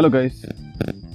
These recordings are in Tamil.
ஹலோ கைஸ்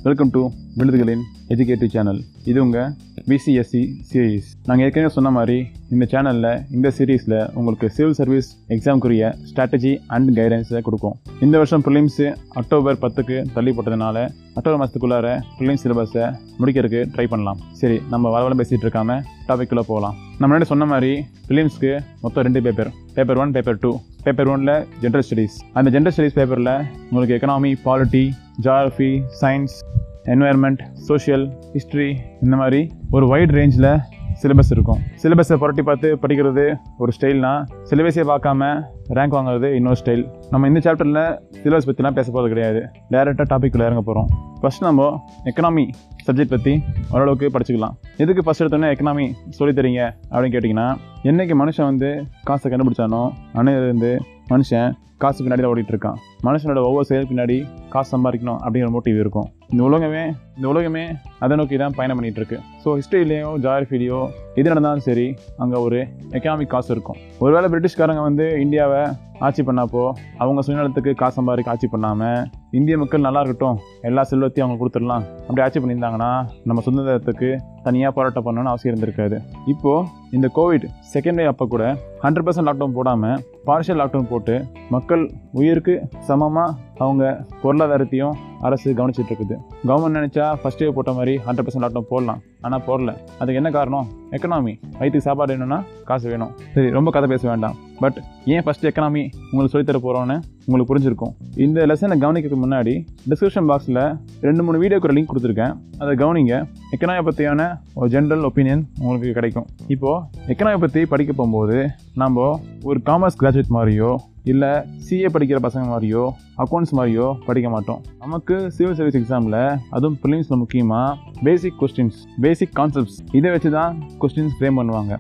வெல்கம் டு விழுதுகளின் எஜுகேட்டிவ் சேனல் இது உங்கள் பிசிஎஸ்சி சீரீஸ் நாங்கள் ஏற்கனவே சொன்ன மாதிரி இந்த சேனலில் இந்த சீரீஸில் உங்களுக்கு சிவில் சர்வீஸ் எக்ஸாமுக்குரிய ஸ்ட்ராட்டஜி அண்ட் கைடன்ஸை கொடுக்கும். இந்த வருஷம் ப்ரிலிம்ஸு அக்டோபர் பத்துக்கு தள்ளி போட்டதுனால அக்டோபர் மாதத்துக்குள்ளார ப்ரிலிம்ஸ் சிலபஸை முடிக்கிறதுக்கு ட்ரை பண்ணலாம். சரி நம்ம வளவளம் பேசிகிட்டு இருக்காம டாபிக்குள்ளே போகலாம். நம்ம முன்னாடி சொன்ன மாதிரி ப்ரிலிம்ஸ்க்கு மொத்தம் ரெண்டு paper paper one paper two paper ஒனில் ஜென்ரல் ஸ்டடீஸ் அந்த ஜென்ரல் ஸ்டடீஸ் பேப்பரில் உங்களுக்கு economy polity geography science environment social history இந்த மாதிரி ஒரு வைட் ரேஞ்சில் சிலபஸ் இருக்கும். சிலபஸை புரட்டி பார்த்து படிக்கிறது ஒரு ஸ்டைல்னா சிலபஸே பார்க்காம ரேங்க் வாங்குறது இன்னொரு ஸ்டைல் நம்ம இந்த சாப்டரில் சிலபஸ் பற்றிலாம் பேச போகிறது கிடையாது. டேரெக்டாக டாபிக்குள்ளே இறங்க போகிறோம் ஃபஸ்ட் நம்ம எக்கனாமி சப்ஜெக்ட் பற்றி ஓரளவுக்கு படிச்சுக்கலாம். எதுக்கு ஃபஸ்ட் எடுத்தோன்னே எக்கனாமி சொல்லித் தரீங்க அப்படின்னு கேட்டிங்கன்னா என்றைக்கு மனுஷன் வந்து காசை கண்டுபிடிச்சானோ அன்னையிலேருந்து மனுஷன் காசு பின்னாடி தான் ஓடிட்டு இருக்கான். மனுஷனோட ஒவ்வொரு செயல் பின்னாடி காசு சம்பாதிக்கணும் அப்படிங்கிற மோட்டிவ் இருக்கும். இந்த உலகமே இந்த உலகமே அதை நோக்கி தான் பயணம் பண்ணிகிட்டு இருக்கு ஸோ ஹிஸ்ட்ரியிலையோ ஜாகிரஃபிலையோ எது நடந்தாலும் சரி அங்கே ஒரு எக்கனாமிக் காசு இருக்கும். ஒருவேளை பிரிட்டிஷ்காரங்க வந்து இந்தியாவை ஆட்சி பண்ணப்போ அவங்க சுயநலத்துக்கு காசு சம்பாதிக்க ஆட்சி பண்ணாமல் இந்திய மக்கள் நல்லா இருக்கட்டும் எல்லா செல்வத்தையும் அவங்க கொடுத்துடலாம் அப்படி ஆட்சி பண்ணியிருந்தாங்கன்னா நம்ம சுதந்திரத்துக்கு தனியாக போராட்டம் பண்ணணும்னு அவசியம் இருந்திருக்காது. இப்போது இந்த கோவிட் செகண்ட் வேவ் அப்போ கூட ஹண்ட்ரட் பர்சன்ட் லாக்டவுன் போடாமல் பார்ஷியல் லாக்டவுன் போட்டு மக்கள் உயிருக்கு சமமாக அவங்க பொருளாதாரத்தையும் அரசு கவனிச்சிட்டு இருக்குது. கவர்மெண்ட் நினச்சா ஃபஸ்ட் வேவ் போட்ட மாதிரி ஹண்ட்ரட் பர்சன்ட் லாக்டவுன் போடலாம். ஆனால் போடல. அதுக்கு என்ன காரணம்? எக்கனாமி வயிற்றுக்கு சாப்பாடு வேணும்னா காசு வேணும். சரி ரொம்ப கதை பேச வேண்டாம். பட் ஏன் ஃபஸ்ட் எக்கனாமி உங்களுக்கு சொல்லித்தர போகிறோன்னு உங்களுக்கு புரிஞ்சிருக்கும். இந்த லெசனை கவனிக்கிறதுக்கு முன்னாடி டிஸ்கிரிப்ஷன் பாக்ஸில் ரெண்டு மூணு வீடியோக்கு லிங்க் கொடுத்துருக்கேன். அதை கவனிங்க. எக்கனாமி பற்றியான ஒரு ஜென்ரல் ஒப்பீனியன் உங்களுக்கு கிடைக்கும். இப்போது எக்கனாமி பற்றி படிக்க போகும்போது நம்ம ஒரு காமர்ஸ் கிராஜுவேட் மாதிரியோ இல்லை சிஏ படிக்கிற பசங்க மாதிரியோ அக்கௌண்ட்ஸ் மாதிரியோ படிக்க மாட்டோம். நமக்கு சிவில் சர்வீஸ் எக்ஸாமில் அதுவும் ப்ரிலிம்ஸில் முக்கியமாக பேசிக் கொஸ்டின்ஸ் பேசிக் கான்செப்ட்ஸ் இதை வச்சு தான் கொஸ்டின்ஸ் ஃப்ரேம் பண்ணுவாங்க.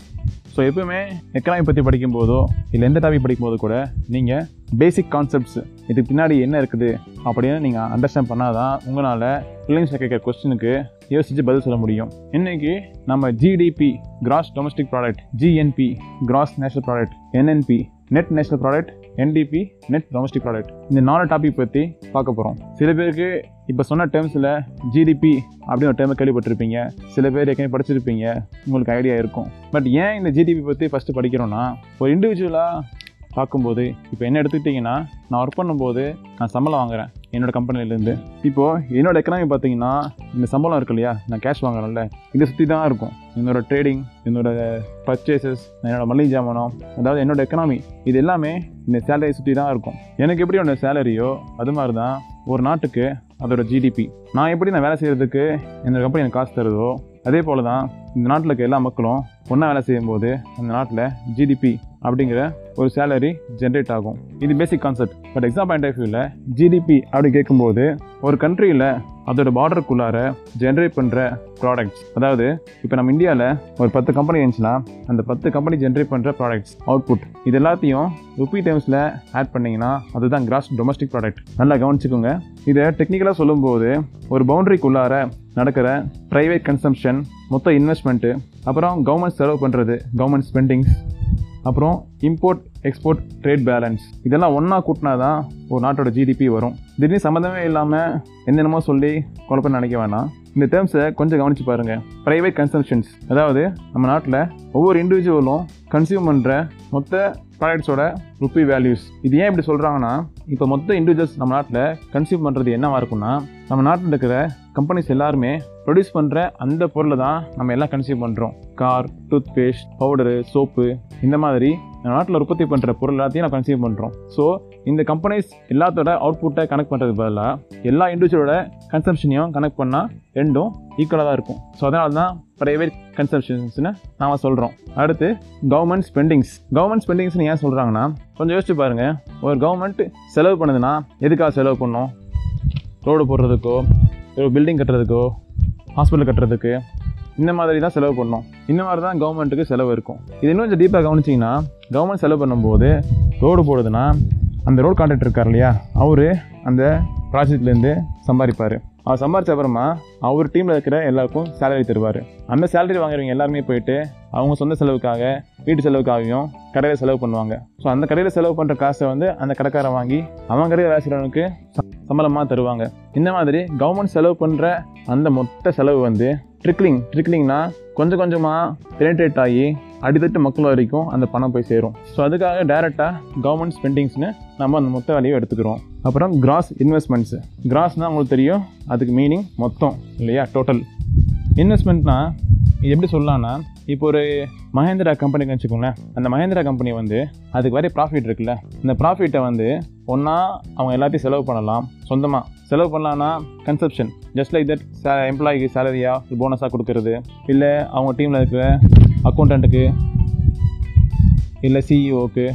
ஸோ எப்பவுமே எக்கனாமி பற்றி படிக்கும்போதோ இல்லை எந்த டாபிக் படிக்கும்போது கூட நீங்கள் பேசிக் கான்செப்ட்ஸ் இதுக்கு பின்னாடி என்ன இருக்குது அப்படின்னு நீங்கள் அண்டர்ஸ்டாண்ட் பண்ணாதான் உங்களால் ப்ரிலிம்ஸில் கேட்குற கொஸ்டினுக்கு யோசித்து பதில் சொல்ல முடியும். இன்றைக்கி நம்ம GDP gross domestic product GNP gross national product NNP net national product NDP net domestic product இந்த நாலு டாபிக் பற்றி பார்க்க போகிறோம் சில பேருக்கு இப்போ சொன்ன டேர்ம்ஸில் ஜிடிபி அப்படின்னு ஒரு டேர்மை கேள்விப்பட்டிருப்பீங்க. சில பேர் ஏற்கனவே படிச்சிருப்பீங்க. உங்களுக்கு ஐடியா இருக்கும். பட் ஏன் இந்த ஜிடிபி பற்றி ஃபஸ்ட்டு படிக்கிறோன்னா ஒரு இண்டிவிஜுவலாக பார்க்கும்போது இப்போ என்ன எடுத்துக்கிட்டிங்கன்னா நான் ஒர்க் பண்ணும்போது நான் சம்பளம் வாங்குறேன். என்னோட கம்பெனிலேருந்து. இப்போது என்னோட எக்கனாமி பார்த்தீங்கன்னா இந்த சம்பளம் இருக்கு இல்லையா? நான் கேஷ் வாங்குறேன்ல. இதை சுற்றி தான் இருக்கும். என்னோட ட்ரேடிங் என்னோட பர்ச்சேசஸ் என்னோட மளிகை ஜாமானம் அதாவது என்னோட எக்கனாமி இது எல்லாமே இந்த சேலரியை சுற்றி தான் இருக்கும். எனக்கு எப்படி என்னோட சேலரியோ அது மாதிரி தான் ஒரு நாட்டுக்கு அதோட ஜிடிபி நான் எப்படி நான் வேலை செய்கிறதுக்கு என்னோட கம்பெனி எனக்கு காசு தருதோ அதே போல் தான் இந்த நாட்டில் இருக்க எல்லா மக்களும் ஒன்றா வேலை செய்யும்போது அந்த நாட்டில் ஜிடிபி அப்படிங்கிற ஒரு சேலரி ஜென்ரேட் ஆகும். இது basic concept but exam point of வியூவில் ஜிடிபி அப்படி கேட்கும்போது ஒரு கண்ட்ரியில் அதோட பார்டருக்குள்ளார ஜென்ரேட் பண்ணுற ப்ராடக்ட்ஸ் அதாவது இப்போ நம்ம இந்தியாவில் ஒரு பத்து கம்பெனி இருந்துச்சுன்னா அந்த பத்து கம்பெனி ஜென்ரேட் பண்ணுற ப்ராடக்ட்ஸ் அவுட்புட் இது எல்லாத்தையும் ருப்பி டைம்ஸில் ஆட் பண்ணிங்கன்னா அதுதான் கிராஸ் டொமஸ்டிக் ப்ராடக்ட் நல்லா கவனிச்சுக்கோங்க. இதை டெக்னிக்கலாக சொல்லும்போது ஒரு பவுண்டரிக்குள்ளார நடக்கிற ப்ரைவேட் கன்சம்ஷன் மொத்த இன்வெஸ்ட்மெண்ட்டு அப்புறம் கவர்மெண்ட் செலவு பண்ணுறது கவர்மெண்ட் ஸ்பெண்டிங்ஸ் அப்புறம் இம்போர்ட் எக்ஸ்போர்ட் ட்ரேட் பேலன்ஸ் இதெல்லாம் ஒன்றா கூட்டினா தான் ஒரு நாட்டோட ஜிடிபி வரும். திடீர்னு சம்மந்தமே இல்லாமல் என்னென்னமோ சொல்லி குழப்பம் நினைக்க வேணாம். இந்த டேர்ம்ஸை கொஞ்சம் கவனித்து பாருங்கள் ப்ரைவேட் கன்சம்ஷன்ஸ் அதாவது நம்ம நாட்டில் ஒவ்வொரு இண்டிவிஜுவலும் கன்சியூம் பண்ணுற மொத்த ப்ராடக்ட்ஸோட ருப்பி வேல்யூஸ் இது ஏன் இப்படி சொல்கிறாங்கன்னா இப்போ மொத்த இண்டிவிஜுவல்ஸ் நம்ம நாட்டில் கன்சியூம் பண்ணுறது என்னவாக இருக்குன்னா நம்ம நாட்டில் இருக்கிற கம்பெனிஸ் எல்லாருமே ப்ரொடியூஸ் பண்ணுற அந்த பொருளை தான் நம்ம எல்லாம் கன்சியூம் பண்ணுறோம் car toothpaste powder soap இந்த மாதிரி நம்ம நாட்டில் உற்பத்தி பண்ணுற பொருள் எல்லாத்தையும் நான் கன்சியூம் பண்ணுறோம் ஸோ இந்த கம்பெனிஸ் எல்லாத்தோட அவுட்புட்டை கனெக்ட் பண்ணுறதுக்கு பதிலாக எல்லா இண்டிவிஜுவலோட கன்சம்ஷனையும் கனெக்ட் பண்ணால் ரெண்டும் ஈக்குவலாக தான் இருக்கும். ஸோ அதனால தான் ப்ரைவேட் கன்சம்ஷன்ஸ்னு நாம் சொல்கிறோம் அடுத்து கவர்மெண்ட் ஸ்பெண்டிங்ஸ் கவர்மெண்ட் ஸ்பெண்டிங்ஸ்னு ஏன் சொல்கிறாங்கன்னா கொஞ்சம் யோசிச்சு பாருங்கள் ஒரு கவர்மெண்ட் செலவு பண்ணுதுன்னா எதுக்காக செலவு பண்ணும்? ரோடு போடுறதுக்கோ ஒரு பில்டிங் கட்டுறதுக்கோ ஹாஸ்பிட்டல் கட்டுறதுக்கு இந்த மாதிரி தான் செலவு பண்ணோம். இந்த மாதிரி தான் கவர்மெண்ட்டுக்கு செலவு இருக்கும். இது இன்னும் கொஞ்சம் டீப்பாக கவனிச்சிங்கன்னா கவர்மெண்ட் செலவு பண்ணும்போது ரோடு போடுதுன்னா அந்த ரோடு கான்ட்ராக்டர் இருக்கார் இல்லையா அவர் அந்த ப்ராஜெக்ட்லேருந்து சம்பாதிப்பார். அவர் சம்பாரிச்ச அப்புறமா அவர் டீமில் இருக்கிற எல்லாருக்கும் சேலரி தருவார். அந்த சேலரி வாங்குறவங்க எல்லாருமே போயிட்டு அவங்க சொந்த செலவுக்காக வீட்டு செலவுக்காகவும் கடையில் செலவு பண்ணுவாங்க. ஸோ அந்த கடையில் செலவு பண்ணுற காசை வந்து அந்த கடைக்காரன் வாங்கி அவன் கடையில் வேலை செய்கிறவனுக்கு சம்பளமாக தருவாங்க. இந்த மாதிரி கவர்மெண்ட் செலவு பண்ணுற அந்த மொத்த செலவு வந்து ட்ரிக்லிங் ட்ரிக்லிங்னா கொஞ்சம் கொஞ்சமாக பெனிட்ரேட் ஆகி அடித்தட்டு மக்கள் வரைக்கும் அந்த பணம் போய் சேரும். ஸோ அதுக்காக டைரெக்டாக கவர்மெண்ட் ஸ்பெண்டிங்ஸ்னு நம்ம அந்த மொத்த வேலையை எடுத்துக்கிறோம். அப்புறம் கிராஸ் இன்வெஸ்ட்மெண்ட்ஸு கிராஸ்னால் உங்களுக்கு தெரியும் அதுக்கு மீனிங் மொத்தம் இல்லையா? டோட்டல் இன்வெஸ்ட்மெண்ட்னால் இது எப்படி சொல்லலாம்னா இப்போ ஒரு மஹேந்திரா கம்பெனிக்கு வச்சுக்கோங்களேன். அந்த மஹேந்திரா கம்பெனி வந்து அதுக்கு வரைய ப்ராஃபிட் இருக்குல்ல. இந்த ப்ராஃபிட்டை வந்து ஒன்றா அவங்க எல்லாத்தையும் செலவு பண்ணலாம். சொந்தமாக செலவு பண்ணலான்னா conception just like that say எம்ப்ளாய்க்கு சேலரியாக போனஸாக கொடுக்கறது. இல்லை அவங்க டீமில் இருக்கிற அக்கௌண்டண்ட்டுக்கு இல்லை சிஇஓக்கு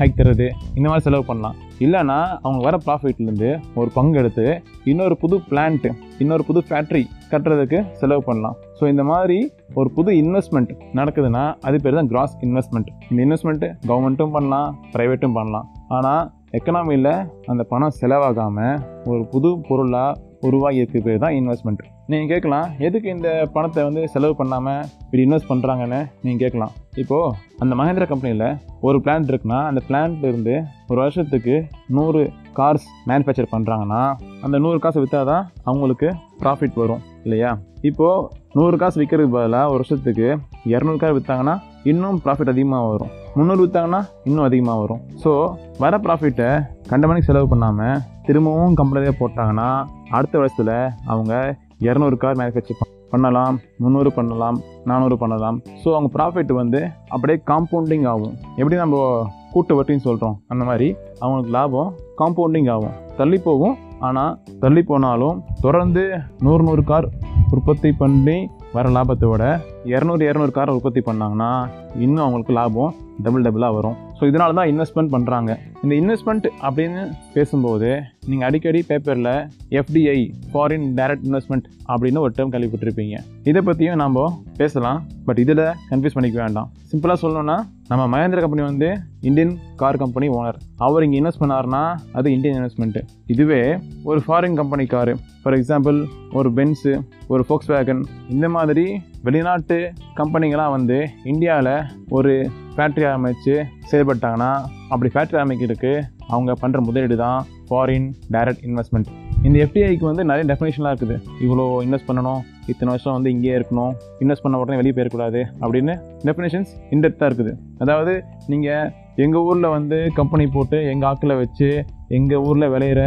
ஹைக் தர்றது. இந்த மாதிரி செலவு பண்ணலாம். இல்லைன்னா அவங்க வர ப்ராஃபிட்லேருந்து ஒரு பங்கு எடுத்து இன்னொரு புது பிளான்ட்டு இன்னொரு புது ஃபேக்ட்ரி கட்டுறதுக்கு செலவு பண்ணலாம். ஸோ இந்த மாதிரி ஒரு புது இன்வெஸ்ட்மெண்ட் நடக்குதுன்னா அது பேர் தான் கிராஸ் இன்வெஸ்ட்மெண்ட் இந்த இன்வெஸ்ட்மெண்ட்டு கவர்மெண்ட்டும் பண்ணலாம் ப்ரைவேட்டும் பண்ணலாம். ஆனால் எக்கனாமியில் அந்த பணம் செலவாகாமல் ஒரு புது பொருளாக உருவாகி பேர் தான் இன்வெஸ்ட்மெண்ட் நீங்கள் கேட்கலாம் எதுக்கு இந்த பணத்தை வந்து செலவு பண்ணாமல் இப்படி இன்வெஸ்ட் பண்ணுறாங்கன்னு நீங்கள் கேட்கலாம். இப்போது அந்த மகேந்திரா கம்பெனியில் ஒரு பிளான்ட் இருக்குன்னா அந்த பிளான்ட்லேருந்து ஒரு வருஷத்துக்கு நூறு கார்ஸ் மேனுஃபேக்சர் பண்ணுறாங்கன்னா அந்த நூறு காசு விற்றா தான் அவங்களுக்கு ப்ராஃபிட் வரும் இல்லையா? இப்போது நூறு காசு விற்கிறதுக்கு பதிலாக ஒரு வருஷத்துக்கு இரநூறு கார் விற்றாங்கன்னா இன்னும் ப்ராஃபிட் அதிகமாக வரும். முந்நூறு விற்றாங்கன்னா இன்னும் அதிகமாக வரும். ஸோ வர ப்ராஃபிட்டை கண்டமணிக்கு செலவு பண்ணாமல் திரும்பவும் கம்பெனிலே போட்டாங்கன்னா அடுத்த வருஷத்தில் அவங்க இரநூறு கார் மேனுஃபேக்சர் பண்ணலாம் முந்நூறு பண்ணலாம் நானூறு பண்ணலாம். ஸோ அவங்க ப்ராஃபிட் வந்து அப்படியே காம்பவுண்டிங் ஆகும். எப்படி நம்ம கூட்டு வட்டின்னு சொல்கிறோம் அந்த மாதிரி அவங்களுக்கு லாபம் காம்பவுண்டிங் ஆகும். தள்ளி போகும். ஆனால் தள்ளி போனாலும் தொடர்ந்து நூறு நூறு கார் உற்பத்தி பண்ணி வர லாபத்தை விட இரநூறு இரநூறு காரை உற்பத்தி பண்ணாங்கன்னா இன்னும் அவங்களுக்கு லாபம் டபுள் டபுளாக வரும். ஸோ இதனால தான் இன்வெஸ்ட்மெண்ட் பண்ணுறாங்க இந்த இன்வெஸ்ட்மெண்ட் அப்படின்னு பேசும்போது நீங்கள் அடிக்கடி பேப்பரில் எஃப்டிஐ ஃபாரின் டைரக்ட் இன்வெஸ்ட்மெண்ட் அப்படின்னு ஒரு டேர்ம் கேள்விப்பட்டிருப்பீங்க. இதை பற்றியும் நாம் பேசலாம். பட் இதில் கன்ஃபியூஸ் பண்ணிக்க வேண்டாம். சிம்பிளாக சொல்லணும்னா நம்ம மகேந்திர கம்பெனி வந்து இந்தியன் கார் கம்பெனி ஓனர் அவர் இங்கே இன்வெஸ்ட் பண்ணாருன்னா அது இந்தியன் இன்வெஸ்ட்மெண்ட்டு இதுவே ஒரு foreign company car for example ஒரு பென்ஸு ஒரு ஃபோக்ஸ் வேகன் இந்த மாதிரி வெளிநாட்டு கம்பெனிங்களாம் வந்து இந்தியாவில் ஒரு ஃபேக்ட்ரி அமைச்சு செயல்பட்டாங்கன்னா அப்படி ஃபேக்ட்ரி அமைக்கிறதுக்கு அவங்க பண்ணுற முதலீடு தான் ஃபாரின் டைரக்ட் இன்வெஸ்ட்மெண்ட் இந்த எஃப்டிஐக்கு வந்து நிறைய டெஃபினேஷன்லாம் இருக்குது. இவ்வளோ இன்வெஸ்ட் பண்ணணும் இத்தனை வருஷம் வந்து இங்கேயே இருக்கணும் இன்வெஸ்ட் பண்ண உடனே வெளியே போயிடக்கூடாது அப்படின்னு டெஃபினேஷன்ஸ் இன்டெப்த்தாக இருக்குது. அதாவது நீங்கள் எங்கள் ஊரில் வந்து கம்பெனி போட்டு எங்கள் ஆக்கில் வச்சு எங்கள் ஊரில் விளையிற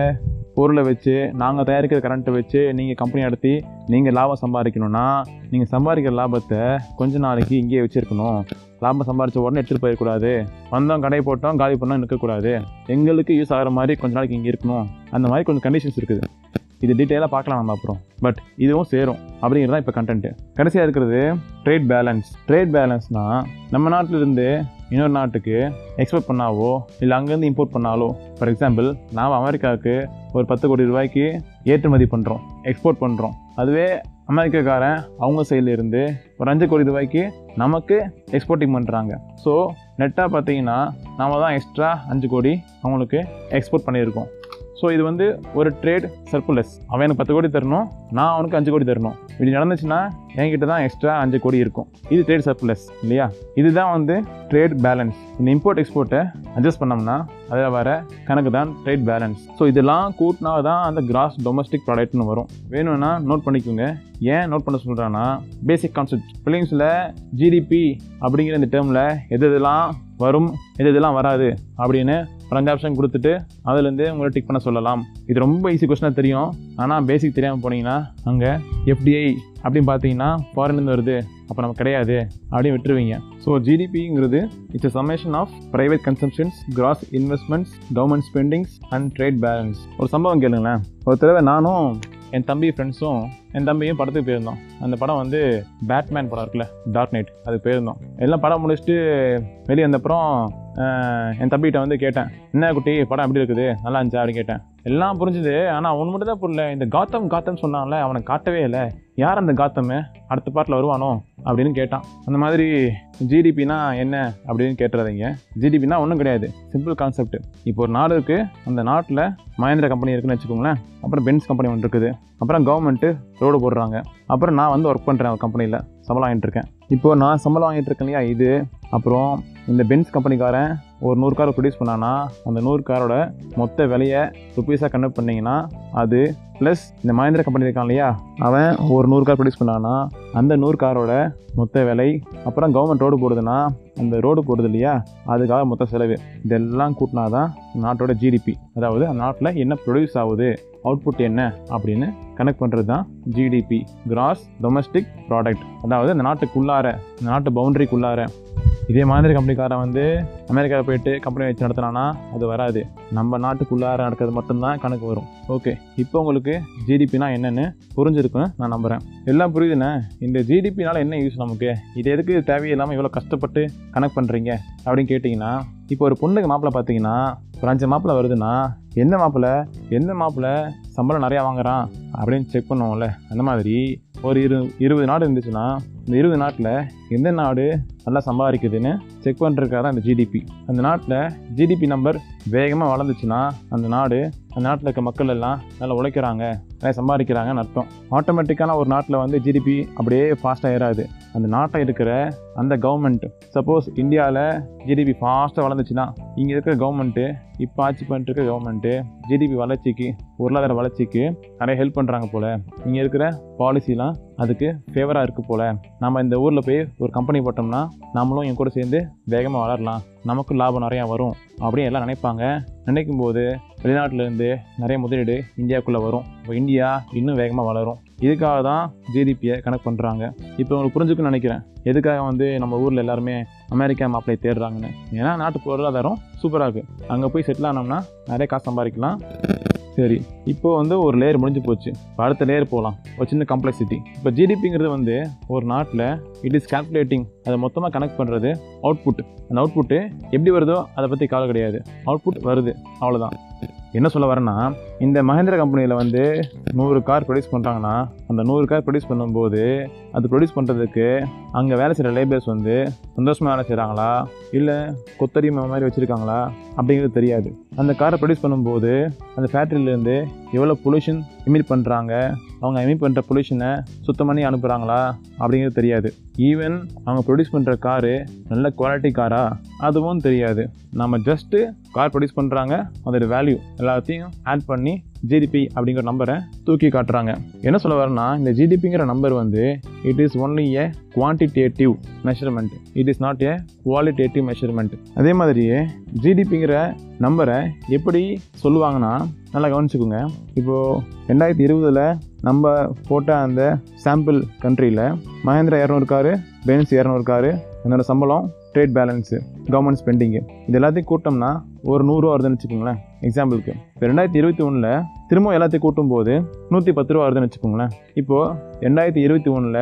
பொருளை வச்சு நாங்கள் தயாரிக்கிற கரண்ட்டை வச்சு நீங்கள் கம்பெனி நடத்தி நீங்கள் லாபம் சம்பாதிக்கணும்னா நீங்கள் சம்பாதிக்கிற லாபத்தை கொஞ்ச நாளைக்கு இங்கேயே வச்சுருக்கணும். லாபம் சம்பாதிச்ச உடனே எடுத்துகிட்டு போயிடக்கூடாது. வந்தோம் கடை போட்டோம் காலி பண்ணோம் நிற்கக்கூடாது. எங்களுக்கு யூஸ் ஆகிற மாதிரி கொஞ்ச நாளைக்கு இங்கே இருக்கணும். அந்த மாதிரி கொஞ்சம் கண்டிஷன்ஸ் இருக்குது. இது டீட்டெயிலாக பார்க்கலாம் நம்ம அப்புறம். பட் இதுவும் சேரும் அப்படிங்கிறது தான் இப்போ கண்டென்ட்டு கடைசியாக இருக்கிறது ட்ரேட் பேலன்ஸ் ட்ரேட் பேலன்ஸ்னால் நம்ம நாட்டிலிருந்து இன்னொரு நாட்டுக்கு எக்ஸ்போர்ட் பண்ணாவோ இல்லை அங்கேருந்து இம்போர்ட் பண்ணாலோ ஃபார் எக்ஸாம்பிள் நாம் அமெரிக்காவுக்கு ஒரு பத்து கோடி ரூபாய்க்கு ஏற்றுமதி பண்ணுறோம் எக்ஸ்போர்ட் பண்ணுறோம் அதுவே அமெரிக்காக்காரன் அவங்க சைட்லேருந்து இருந்து ஒரு அஞ்சு கோடி ரூபாய்க்கு நமக்கு எக்ஸ்போர்ட்டிங் பண்ணுறாங்க ஸோ நெட்டாக பார்த்தீங்கன்னா நாம் தான் எக்ஸ்ட்ரா அஞ்சு கோடி அவங்களுக்கு எக்ஸ்போர்ட் பண்ணியிருக்கோம். ஸோ இது வந்து ஒரு ட்ரேட் சர்க்குலஸ் அவன் எனக்கு பத்து கோடி தரணும். நான் அவனுக்கு அஞ்சு கோடி தரணும். இப்படி நடந்துச்சுன்னா என்கிட்ட தான் எக்ஸ்ட்ரா அஞ்சு கோடி இருக்கும். இது ட்ரேட் சர்க்குலஸ் இல்லையா? இதுதான் வந்து ட்ரேட் பேலன்ஸ் இந்த இம்போர்ட் எக்ஸ்போர்ட்டை அட்ஜஸ்ட் பண்ணோம்னா அதில் வர கணக்கு தான் ட்ரேட் பேலன்ஸ் ஸோ இதெல்லாம் கூட்டினா தான் அந்த கிராஸ் டொமஸ்டிக் ப்ராடக்ட்னு வரும். வேணும்னா நோட் பண்ணிக்கோங்க. ஏன் நோட் பண்ண சொல்கிறான்னா பேசிக் கான்செப்ட் ஃபிலிம்ஸில் ஜிடிபி அப்படிங்கிற இந்த டேர்மில் எது எதெல்லாம் வரும் எது இதெல்லாம் வராது அப்படின்னு ஒரு அஞ்சு ஆப்ஷன் கொடுத்துட்டு அதுலேருந்து உங்களை டிக் பண்ண சொல்லலாம். இது ரொம்ப ஈஸி கொஸ்டினாக தெரியும். ஆனால் பேசிக் தெரியாமல் போனீங்கன்னா அங்கே எஃப்டிஐ அப்படின்னு பார்த்தீங்கன்னா ஃபாரின்லேருந்து வருது. அப்போ நம்ம கிடையாது. அப்படின்னு விட்டுருவீங்க. So ஜிடிபிங்கிறது it's a summation of private consumptions gross investments government spendings and trade balance ஒரு சம்பவம் கேளுங்களேன். ஒரு தடவை நானும் என் தம்பி ஃப்ரெண்ட்ஸும் என் தம்பியும் படத்துக்கு போயிருந்தோம். அந்த படம் வந்து பேட்மேன் படம் இருக்குல்ல டார்க் நைட் அது போயிருந்தோம். எல்லாம் படம் முடிச்சுட்டு வெளியே வந்தப்புறம் என் தம்பிகிட்ட வந்து கேட்டேன் என்ன குட்டி படம் எப்படி இருக்குது? நல்லா இருந்துச்சா? அப்படின்னு கேட்டேன். எல்லாம் புரிஞ்சுது. ஆனால் அவன் மட்டும் தான் புரியல. இந்த காத்தம் காத்தம் சொன்னான்ல அவனை காட்டவே இல்லை. யார் அந்த காத்தம் அடுத்த பாட்டில் வருவானோ? அப்படின்னு கேட்டான். அந்த மாதிரி ஜிடிபினா என்ன அப்படின்னு கேட்டுறாதீங்க. ஜிடிபினா ஒன்றும் கிடையாது. சிம்பிள் கான்செப்ட் இப்போ ஒரு நாடு இருக்குது அந்த நாட்டில் மஹேந்திரா கம்பெனி இருக்குன்னு வச்சுக்கோங்களேன். அப்புறம் பென்ஸ் கம்பெனி ஒன்று இருக்குது. அப்புறம் கவர்மெண்ட்டு ரோடு போடுறாங்க. அப்புறம் நான் வந்து ஒர்க் பண்ணுறேன் ஒரு கம்பெனியில் சம்பளம் வாங்கிட்டு இருக்கேன். இப்போ நான் சம்பளம் வாங்கிட்டு இருக்கேன் இல்லையா? இது. அப்புறம் இந்த பென்ஸ் கம்பெனிக்காரன் ஒரு நூறு கார் ப்ரொடியூஸ் பண்ணான்னா அந்த நூறு காரோட மொத்த விலையை ருப்பீஸாக கன்வெர்ட் பண்ணிங்கன்னா அது ப்ளஸ் இந்த மஹேந்திரா கம்பெனி இருக்கான் இல்லையா அவன் ஒரு நூறு கார் ப்ரொடியூஸ் பண்ணான்னா அந்த நூறு காரோட மொத்த விலை அப்புறம் கவர்மெண்ட் ரோடு போடுதுன்னா அந்த ரோடு போடுது இல்லையா அதுக்காக மொத்த செலவு. இதெல்லாம் கூட்டினா தான் நாட்டோட ஜிடிபி அதாவது அந்த நாட்டில் என்ன ப்ரொடியூஸ் ஆகுது அவுட்புட் என்ன அப்படின்னு கனெக்ட் பண்ணுறது தான் ஜிடிபி கிராஸ் டொமஸ்டிக் ப்ராடக்ட் அதாவது அந்த நாட்டுக்குள்ளார இந்த நாட்டு பவுண்டரிக்குள்ளார இதே மாதிரி கம்பெனிக்காரன் வந்து அமெரிக்காவில் போயிட்டு கம்பெனி வச்சு நடத்தினானா அது வராது. நம்ம நாட்டுக்குள்ளார நடக்கிறது மட்டும்தான் கணக்கு வரும். ஓகே இப்போ உங்களுக்கு ஜிடிபினா என்னென்னு புரிஞ்சிருக்குன்னு நான் நம்புகிறேன் எல்லாம் புரியுதுண்ணே? இந்த ஜிடிபினால் என்ன யூஸ் நமக்கு? இது எதுக்கு தேவையில்லாமல் இவ்வளோ கஷ்டப்பட்டு கனெக்ட் பண்ணுறீங்க அப்படின்னு கேட்டிங்கன்னா இப்போ ஒரு பொண்ணுக்கு மாப்பிள்ளை பார்த்தீங்கன்னா ஒரு அஞ்சு மாப்பிள்ளை வருதுன்னா எந்த மாப்பிள்ளை? எந்த மாப்பிள்ளை? சம்பளம் நிறையா வாங்குறான். அப்படின்னு செக் பண்ணுவோம்ல. அந்த மாதிரி ஒரு இரு இருபது நாடு இருந்துச்சுன்னா இந்த இருபது நாட்டில் எந்த நாடு நல்லா சம்பாதிக்குதுன்னு செக் பண்ணுறதுக்காக தான் ஜிடிபி அந்த நாட்டில் ஜிடிபி நம்பர் வேகமாக வளர்ந்துச்சுன்னா அந்த நாடு அந்த நாட்டில் இருக்க மக்கள் எல்லாம் நல்லா உழைக்கிறாங்க நல்லா சம்பாதிக்கிறாங்கன்னு அர்த்தம். ஆட்டோமேட்டிக்கான ஒரு நாட்டில் வந்து ஜிடிபி அப்படியே ஃபாஸ்ட்டாக ஏறாது. அந்த நாட்டை இருக்கிற அந்த கவர்மெண்ட் சப்போஸ் இந்தியாவில் ஜிடிபி ஃபாஸ்ட்டாக வளர்ந்துச்சுன்னா இங்கே இருக்கிற கவர்மெண்ட்டு இப்போ ஆட்சி பண்ணிட்டு இருக்க கவர்மெண்ட்டு ஜிடிபி வளர்ச்சிக்கு பொருளாதார வளர்ச்சிக்கு நிறைய ஹெல்ப் பண்ணுறாங்க போல். இங்கே இருக்கிற பாலிசிலாம் அதுக்கு ஃபேவராக இருக்குது போல். நம்ம இந்த ஊரில் போய் ஒரு கம்பெனி போட்டோம்னா நம்மளும் என் கூட சேர்ந்து வேகமாக வளரலாம். நமக்கும் லாபம் நிறையா வரும் அப்படின்னு எல்லாம் நினைப்பாங்க. நினைக்கும் போது வெளிநாட்டிலேருந்து நிறைய முதலீடு இந்தியாவுக்குள்ளே வரும். இப்போ இந்தியா இன்னும் வேகமாக வளரும். இதுக்காக தான் ஜிடிபியை கனெக்ட் பண்ணுறாங்க இப்போ உங்களுக்கு புரிஞ்சுக்குன்னு நினைக்கிறேன். எதுக்காக வந்து நம்ம ஊரில் எல்லாருமே அமெரிக்கா மாப்பிளை தேடுறாங்கன்னு. ஏன்னா நாட்டு பொருளாதாரம் சூப்பராக இருக்குது அங்கே போய் செட்டில் ஆனோம்னா நிறைய காசு சம்பாதிக்கலாம். சரி இப்போ வந்து ஒரு லேயர் முடிஞ்சு போச்சு. இப்போ அடுத்த லேயர் போகலாம் ஒரு சின்ன காம்ப்ளெக்சிட்டி இப்போ ஜிடிபிங்கிறது வந்து ஒரு நாட்டில் இட் இஸ் கால்குலேட்டிங் அதை மொத்தமாக கனெக்ட் பண்ணுறது அவுட்புட் அந்த அவுட்புட்டு எப்படி வருதோ அதை பற்றி கவலை கிடையாது. அவுட்புட் வருது. அவ்வளோதான் என்ன சொல்ல வரேன்னா இந்த மஹேந்திரா கம்பெனியில் வந்து நூறு கார் ப்ரொடியூஸ் பண்ணுறாங்கன்னா அந்த நூறு கார் ப்ரொடியூஸ் பண்ணும்போது அது ப்ரொடியூஸ் பண்ணுறதுக்கு அங்கே வேலை செய்கிற லேபர்ஸ் வந்து சந்தோஷமாக வேலை செய்கிறாங்களா? இல்லை கொத்தடிமை மாதிரி வச்சுருக்காங்களா? அப்படிங்கிறது தெரியாது. அந்த காரை ப்ரொடியூஸ் பண்ணும்போது அந்த ஃபேக்ட்ரியிலேருந்து எவ்வளோ பொல்யூஷன் எமிட் பண்ணுறாங்க அவங்க எமிட் பண்ணுற பொல்யூஷனை சுத்தம் பண்ணி அனுப்புகிறாங்களா அப்படிங்கிறது தெரியாது. ஈவன் அவங்க ப்ரொடியூஸ் பண்ணுற காரு நல்ல குவாலிட்டி காரா? அதுவும் தெரியாது. நம்ம ஜஸ்ட்டு கார் ப்ரொடியூஸ் பண்ணுறாங்க அதோட வேல்யூ எல்லாத்தையும் ஆட் பண்ணி ஜிடிபி அப்படிங்கிற நம்பரை தூக்கி காட்டுறாங்க. என்ன சொல்ல வரேன்னா இந்த ஜிடிபிங்கிற நம்பர் வந்து it is only a quantitative measurement it is not a qualitative measurement அதே மாதிரியே ஜிடிபிங்கிற நம்பரை எப்படி சொல்லுவாங்கன்னா நல்லா கவனிச்சுக்கோங்க. இப்போது ரெண்டாயிரத்தி இருபதில் நம்ம போட்ட அந்த சாம்பிள் கண்ட்ரியில் மகேந்திரா இரநூறு காரு பென்ஸ் இரநூறு காரு சம்பளம் ட்ரேட் பேலன்ஸு கவர்மெண்ட் ஸ்பெண்டிங்கு இது எல்லாத்தையும் கூட்டோம்னா ஒரு நூறுரூவா வருதுன்னு வச்சுக்கோங்களேன். எக்ஸாம்பிளுக்கு இப்போ ரெண்டாயிரத்தி இருபத்தி ஒன்றில் திரும்ப எல்லாத்தையும் கூட்டும் போது நூற்றி பத்து ரூபா வருதுன்னு வச்சுக்கோங்களேன். இப்போது ரெண்டாயிரத்தி இருபத்தி ஒன்றில்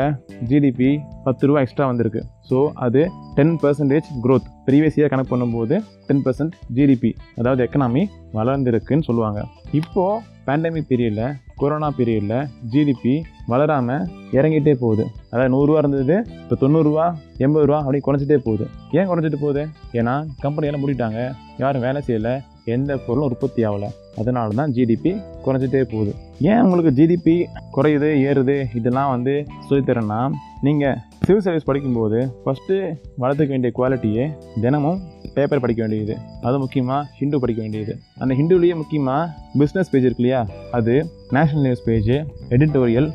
ஜிடிபி பத்து ரூபா எக்ஸ்ட்ரா வந்திருக்கு. ஸோ அது ten percentage growth previous year கணக்கு பண்ணும்போது டென் பர்சன்ட் ஜிடிபி அதாவது எக்கனாமி வளர்ந்துருக்குன்னு சொல்லுவாங்க. இப்போது பேண்டமிக் பீரியடில் கொரோனா பீரியடில் ஜிடிபி வளராமல் இறங்கிட்டே போகுது. அதாவது நூறுரூவா இருந்தது இப்போ தொண்ணூறுரூவா எண்பது ரூபா அப்படி குறைஞ்சிட்டே போகுது. ஏன் குறைஞ்சிட்டு போகுது? ஏன்னா கம்பெனியெல்லாம் மூடிட்டாங்க. யாரும் வேலை செய்யலை. எந்த பொருளும் உற்பத்தி ஆகலை. அதனால தான் ஜிடிபி குறைஞ்சிட்டே போகுது. ஏன் உங்களுக்கு ஜிடிபி குறையுது ஏறுது? இதெல்லாம் வந்து சொல்லித்தரேன்னா நீங்கள் சிவில் சர்வீஸ் படிக்கும்போது ஃபஸ்ட்டு வளர்த்துக்க வேண்டிய குவாலிட்டியே தினமும் பேப்பர் படிக்க வேண்டியது. அது முக்கியமாக ஹிந்து படிக்க வேண்டியது. அந்த ஹிந்துலேயே முக்கியமாக பிஸ்னஸ் பேஜ் இருக்கு இல்லையா? அது நேஷ்னல் நியூஸ் பேஜ் எடிட்டோரியல்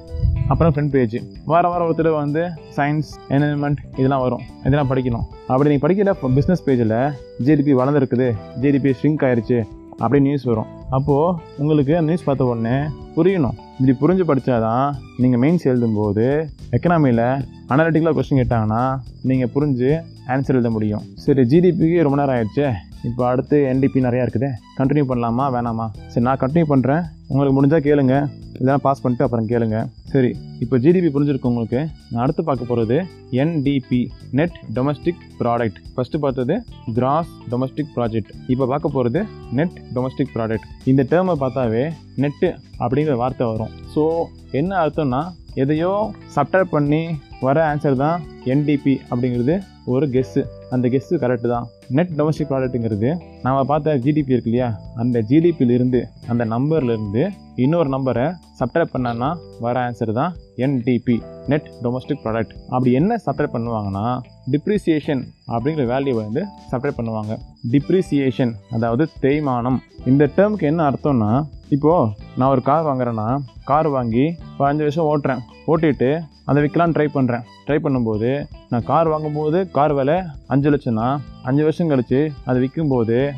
அப்புறம் ஃப்ரண்ட் பேஜ் வார வாரம் ஒருத்தர் வந்து சயின்ஸ் என்வரன்மெண்ட் இதெல்லாம் வரும். இதெல்லாம் படிக்கணும். அப்படி நீங்கள் படிக்கிற பிஸ்னஸ் பேஜில் ஜிடிபி வளர்ந்துருக்குது. ஜிடிபி ஷ்ரிங்க் ஆயிடுச்சு அப்படி நியூஸ் வரும். அப்போது உங்களுக்கு நியூஸ் பார்த்த உடனே புரியணும். இப்படி புரிஞ்சு படித்தாதான் நீங்கள் மெயின்ஸ் எழுதும்போது எக்கனாமியில் அனாலிட்டிக்கலாக கொஸ்டின் கேட்டாங்கன்னா நீங்கள் புரிஞ்சு ஆன்சர் எழுத முடியும். சரி ஜிடிபிக்கு ரொம்ப நேரம் ஆயிடுச்சு. இப்போ அடுத்து என்டிபி நிறையா இருக்குது. கண்டினியூ பண்ணலாமா வேணாமா? சரி நான் கண்டினியூ பண்ணுறேன் உங்களுக்கு முடிஞ்சால் கேளுங்க. இதெல்லாம் பாஸ் பண்ணிட்டு அப்புறம் கேளுங்கள் சரி இப்போ ஜிடிபி புரிஞ்சிருக்கு உங்களுக்கு? நான் அடுத்து பார்க்க போகிறது NDP net domestic product first பார்த்தது கிராஸ் டொமஸ்டிக் ப்ராஜெக்ட் இப்போ பார்க்க போகிறது நெட் டொமஸ்டிக் ப்ராடக்ட் இந்த டேர்மை பார்த்தாவே நெட்டு அப்படிங்கிற வார்த்தை வரும். ஸோ என்ன அர்த்தம்னா எதையோ சப்டர் பண்ணி வர ஆன்சர் தான் என்டிபி அப்படிங்கிறது ஒரு கெஸ்ஸு அந்த கெஸ்ட்டு கரெக்டு தான். நெட் டொமஸ்டிக் ப்ராடக்ட்டுங்கிறது நம்ம பார்த்த ஜிடிபி இருக்கு இல்லையா? அந்த ஜிடிபியிலிருந்து அந்த நம்பர்லேருந்து இன்னொரு நம்பரை சப்ட்ராக்ட் பண்ணனா வர ஆன்சர் தான் என்டிபி நெட் டொமஸ்டிக் ப்ராடக்ட் அப்படி என்ன சப்ட்ராக்ட் பண்ணுவாங்கன்னா டிப்ரிசியேஷன் அப்படிங்கிற வேல்யூ வந்து செப்பரேட் பண்ணுவாங்க. டிப்ரிசியேஷன் அதாவது தேய்மானம். இந்த டேர்முக்கு என்ன அர்த்தம்னா இப்போது நான் ஒரு கார் வாங்குறேன்னா கார் வாங்கி பதினஞ்சு வருஷம் ஓட்டுறேன். ஓட்டிட்டு அதை விற்கலான்னு ட்ரை பண்ணுறேன் ட்ரை பண்ணும்போது நான் கார் வாங்கும்போது கார் விலை அஞ்சு லட்சம்னா அஞ்சு வருஷம் கழித்து அதை விற்கும்போது